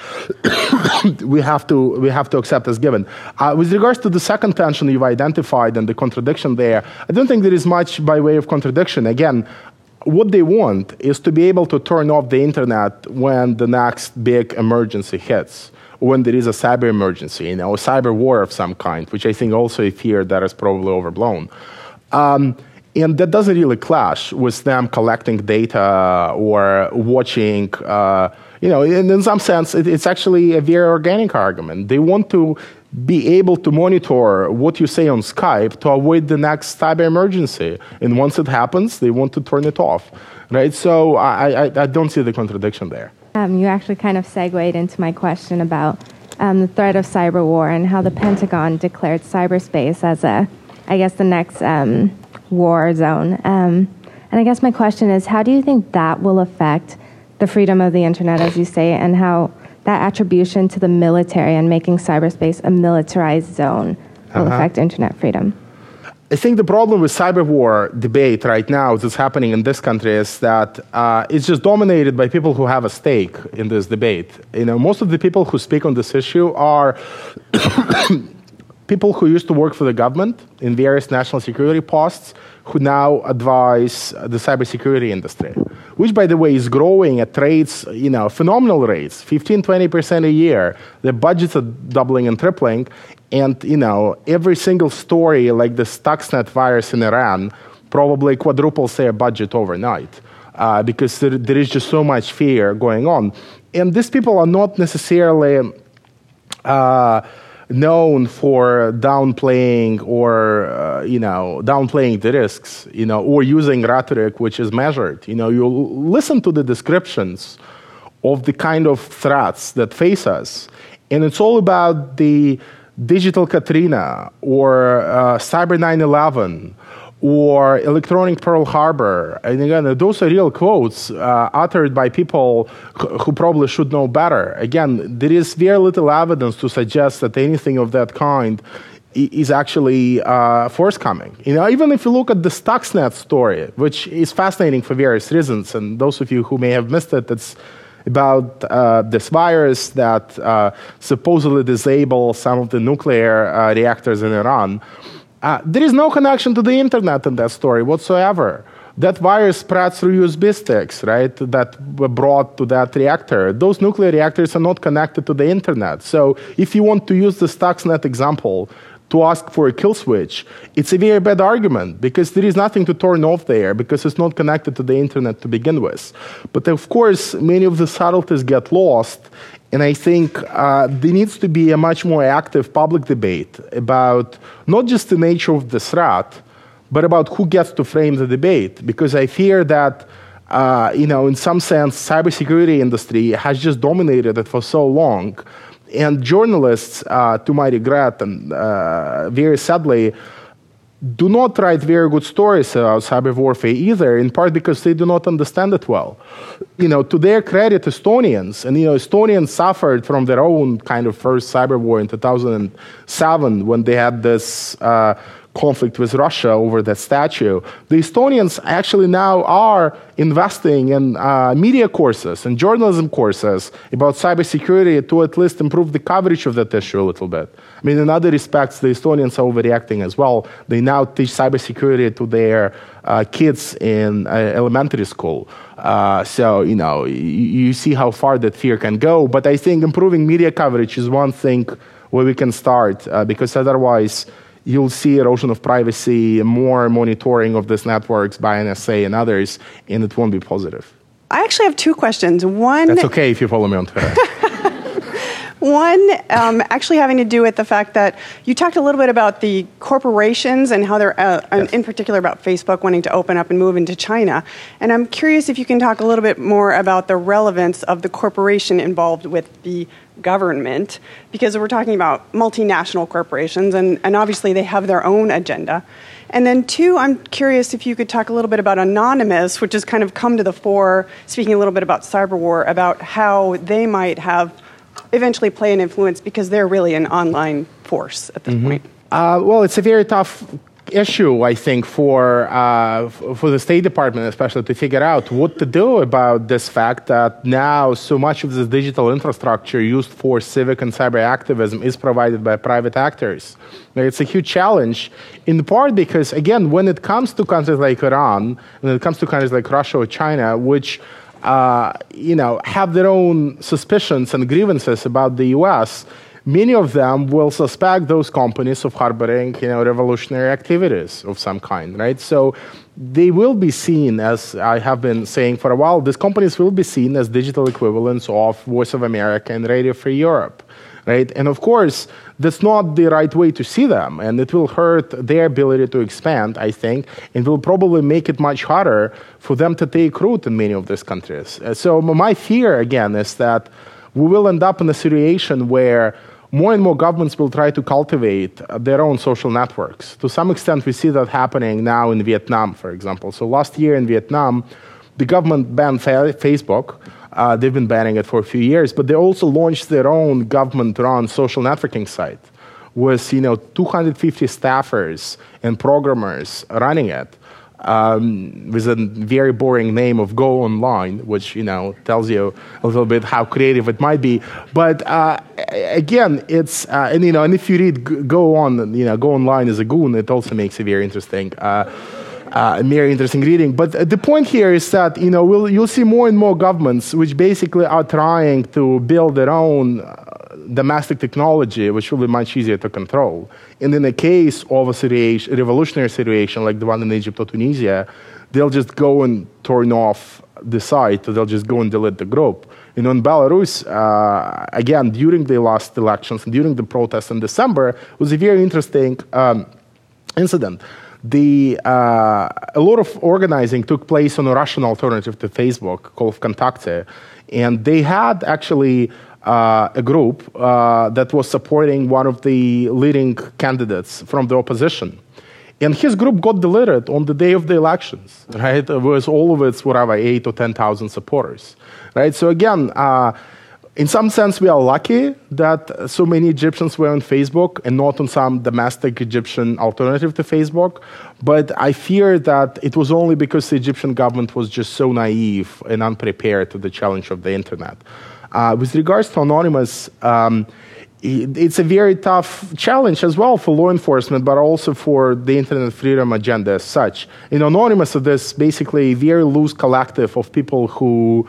we have to we have to accept as given. Uh, with regards to the second tension you've identified and the contradiction there, I don't think there is much by way of contradiction. Again, what they want is to be able to turn off the internet when the next big emergency hits, when there is a cyber emergency, you know, a cyber war of some kind, which I think also a fear that is probably overblown. Um, and that doesn't really clash with them collecting data or watching. Uh, you know, in, in some sense, it, it's actually a very organic argument. They want to be able to monitor what you say on Skype to avoid the next cyber emergency. And once it happens, they want to turn it off, right? So I, I, I don't see the contradiction there. Um, you actually kind of segued into my question about um, the threat of cyber war and how the Pentagon declared cyberspace as a, I guess, the next um, war zone. Um, and I guess my question is, how do you think that will affect the freedom of the internet, as you say, and how that attribution to the military and making cyberspace a militarized zone will uh-huh. affect internet freedom? I think the problem with cyber war debate right now that's happening in this country is that uh, it's just dominated by people who have a stake in this debate. You know, most of the people who speak on this issue are people who used to work for the government in various national security posts who now advise the cybersecurity industry, which, by the way, is growing at rates, you know, phenomenal rates, 15, 20% a year. The budgets are doubling and tripling. And, you know, every single story like the Stuxnet virus in Iran probably quadruples their budget overnight uh, because there, there is just so much fear going on. And these people are not necessarily... Uh, known for downplaying or uh, you know downplaying the risks you know or using rhetoric which is measured. You know you listen to the descriptions of the kind of threats that face us and it's all about the digital katrina or uh, cyber 9-11 or electronic Pearl Harbor. And again, those are real quotes uh, uttered by people who probably should know better. Again, there is very little evidence to suggest that anything of that kind is actually uh, forthcoming. You know, even if you look at the Stuxnet story, which is fascinating for various reasons, and those of you who may have missed it, it's about uh, this virus that uh, supposedly disables some of the nuclear uh, reactors in Iran. Uh, there is no connection to the internet in that story whatsoever. That virus spread through USB sticks, right, that were brought to that reactor. Those nuclear reactors are not connected to the internet. So if you want to use the Stuxnet example to ask for a kill switch, it's a very bad argument because there is nothing to turn off there because it's not connected to the internet to begin with. But of course, many of the subtleties get lost And I think uh, there needs to be a much more active public debate about not just the nature of the threat, but about who gets to frame the debate. Because I fear that, uh, you know, in some sense, cybersecurity industry has just dominated it for so long. And journalists, uh, to my regret and uh, very sadly, do not write very good stories about cyber warfare either, in part because they do not understand it well. You know, to their credit, Estonians, and you know, Estonians suffered from their own kind of first cyber war in 2007 when they had this uh, conflict with Russia over that statue. The Estonians actually now are investing in uh, media courses and journalism courses about cybersecurity to at least improve the coverage of that issue a little bit. I mean, in other respects, the Estonians are overreacting as well. They now teach cybersecurity to their uh, kids in uh, elementary school. Uh, so, you know, you, see how far that fear can go. But I think improving media coverage is one thing where we can start uh, because otherwise, you'll see erosion of privacy, more monitoring of these networks by NSA and others, and it won't be positive. I actually have two questions. One. That's okay if you follow me on Twitter. One, um, actually having to do with the fact that you talked a little bit about the corporations and how they're, uh, yes. in particular, about Facebook wanting to open up and move into China. And I'm curious if you can talk a little bit more about the relevance of the corporation involved with the government, because we're talking about multinational corporations, and, and obviously they have their own agenda. And then, two, I'm curious if you could talk a little bit about Anonymous, which has kind of come to the fore, speaking a little bit about cyber war, about how they might have eventually play an influence because they're really an online force at this mm-hmm. point? Uh, well, it's a very tough issue, I think, for uh, for the State Department, especially, to figure out what to do about this fact that now so much of this digital infrastructure used for civic and cyber activism is provided by private actors. It's a huge challenge, in part because, again, when it comes to countries like Iran, when it comes to countries like Russia or China, which uh, you know, have their own suspicions and grievances about the U.S., many of them will suspect those companies of harboring, you know, revolutionary activities of some kind, right? So they will be seen, as I have been saying for a while, these companies will be seen as digital equivalents of Voice of America and Radio Free Europe right? And of course, that's not the right way to see them, and it will hurt their ability to expand, I think, and will probably make it much harder for them to take root in many of these countries. Uh, so, my fear, again, is that we will end up in a situation where more and more governments will try to cultivate their own social networks. To some extent, we see that happening now in Vietnam, for example. So, last year in Vietnam, the government banned Facebook uh, they've been banning it for a few years, but they also launched their own government-run social networking site with you know 250 staffers and programmers running it. Um, with a very boring name of Go Online, which you know tells you a little bit how creative it might be. But uh, again, it's uh, and you know, and if you read Go On, you know, Go Online is a goon. It also makes it very interesting. Uh, uh, very interesting reading. But the point here is that you know we'll, you'll see more and more governments which basically are trying to build their own uh, domestic technology, which will be much easier to control. And in the case of a situation, revolutionary situation like the one in Egypt or Tunisia, they'll just go and turn off the site, or they'll just go and delete the group. You know, in Belarus, uh, again, during the last elections, during the protests in December, was a very interesting um, incident the, uh, a lot of organizing took place on a Russian alternative to Facebook called Vkontakte. And they had actually uh, a group uh, that was supporting one of the leading candidates from the opposition. And his group got deleted on the day of the elections, right? With all of its whatever eight or ten thousand supporters, right? So again, uh, in some sense, we are lucky that so many Egyptians were on Facebook and not on some domestic Egyptian alternative to Facebook. But I fear that it was only because the Egyptian government was just so naive and unprepared to the challenge of the internet. Uh, with regards to Anonymous, um, it's a very tough challenge as well for law enforcement, but also for the internet freedom agenda as such. In Anonymous, there's basically a very loose collective of people who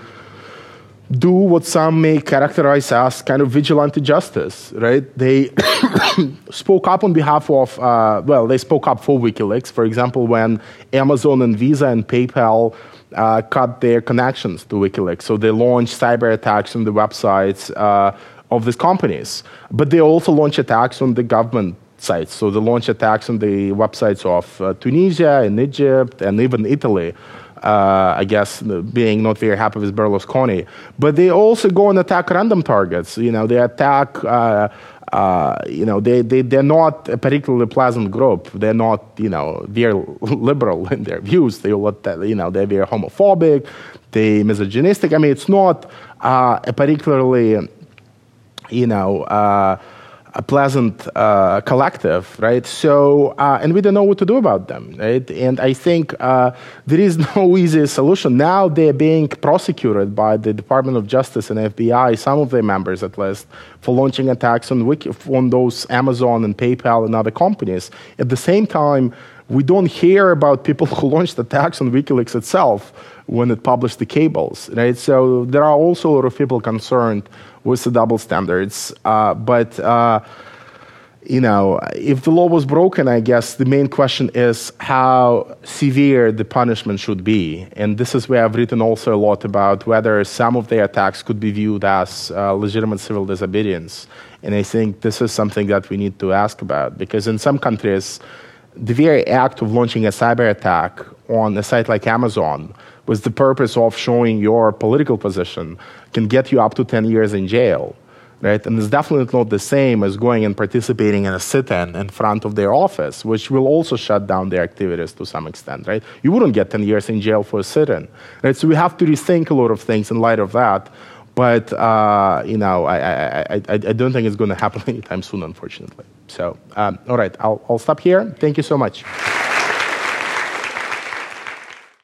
do what some may characterize as kind of vigilante justice, right? They spoke up on behalf of, uh, well, they spoke up for WikiLeaks, for example, when Amazon and Visa and PayPal uh, cut their connections to WikiLeaks. So they launched cyber attacks on the websites uh, of these companies. But they also launched attacks on the government sites. So they launched attacks on the websites of uh, Tunisia and Egypt and even Italy. Uh, I guess being not very happy with Berlusconi, but they also go and attack random targets. You know, they attack uh, uh, you know, they, they, they're not a particularly pleasant group. They're not, you know, very liberal in their views. They, you know, they're very homophobic, they misogynistic. I mean, it's not uh, a particularly, you know, uh, a pleasant uh, collective, right? So, uh, and we don't know what to do about them, right? And I think uh, there is no easy solution. Now they're being prosecuted by the Department of Justice and FBI, some of their members at least, for launching attacks on, Wiki, on those Amazon and PayPal and other companies. At the same time, we don't hear about people who launched attacks on WikiLeaks itself when it published the cables, right? So there are also a lot of people concerned with the double standards. Uh, but uh, you know, if the law was broken, I guess the main question is how severe the punishment should be. And this is where I've written also a lot about whether some of the attacks could be viewed as uh, legitimate civil disobedience. And I think this is something that we need to ask about because in some countries, the very act of launching a cyber attack on a site like Amazon with the purpose of showing your political position can get you up to 10 years in jail right? And it's definitely not the same as going and participating in a sit-in in front of their office, which will also shut down their activities to some extent, right? You wouldn't get 10 years in jail for a sit-in, right? So we have to rethink a lot of things in light of that. But, uh, you know, I, I, I, I, don't think it's going to happen anytime soon, unfortunately. So, um, all right, I'll, I'll stop here. Thank you so much.